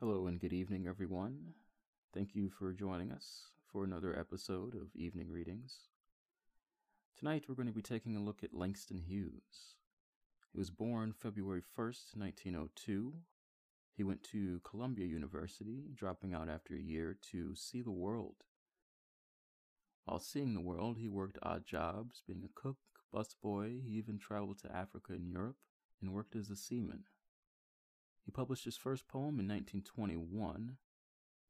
Hello and good evening, everyone. Thank you for joining us for another episode of Evening Readings. Tonight we're going to be taking a look at Langston Hughes. He was born February 1st, 1902. He went to Columbia University, dropping out after a year to see the world. While seeing the world, he worked odd jobs, being a cook, busboy. He even traveled to Africa and Europe and worked as a seaman. He published his first poem in 1921,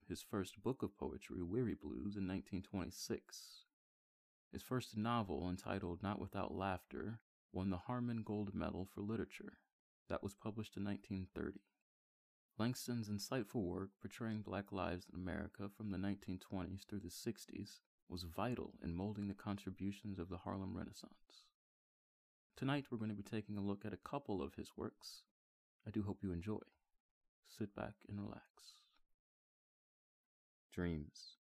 his first book of poetry, Weary Blues, in 1926. His first novel, entitled Not Without Laughter, won the Harmon Gold Medal for Literature. That was published in 1930. Langston's insightful work portraying black lives in America from the 1920s through the 60s was vital in molding the contributions of the Harlem Renaissance. Tonight, we're going to be taking a look at a couple of his works I do hope you enjoy. Sit back and relax. Dreams.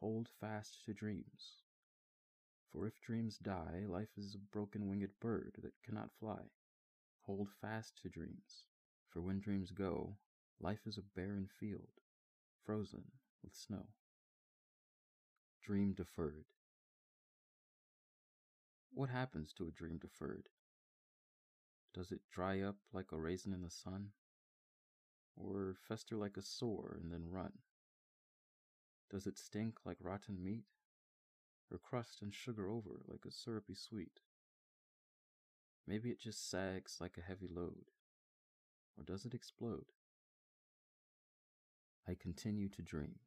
Hold fast to dreams. For if dreams die, life is a broken winged bird that cannot fly. Hold fast to dreams. For when dreams go, life is a barren field, frozen with snow. Dream deferred. What happens to a dream deferred? Does it dry up like a raisin in the sun? Or fester like a sore and then run? Does it stink like rotten meat? Or crust and sugar over like a syrupy sweet? Maybe it just sags like a heavy load. Or does it explode? I continue to dream.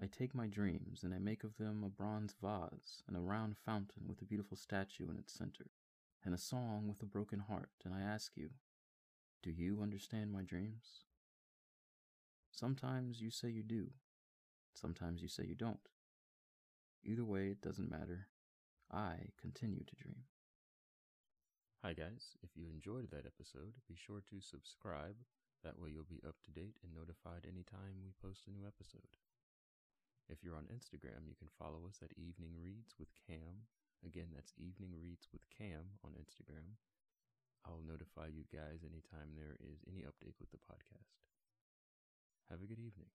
I take my dreams and I make of them a bronze vase and a round fountain with a beautiful statue in its center and a song with a broken heart, and I ask you, do you understand my dreams? Sometimes you say you do, sometimes you say you don't. Either way, it doesn't matter. I continue to dream. Hi, guys. If you enjoyed that episode, be sure to subscribe. That way, you'll be up to date and notified anytime we post a new episode. If you're on Instagram, you can follow us at Evening Reads with Cam Again, that's Evening Reads with Cam on Instagram. I'll notify you guys anytime there is any update with the podcast. Have a good evening.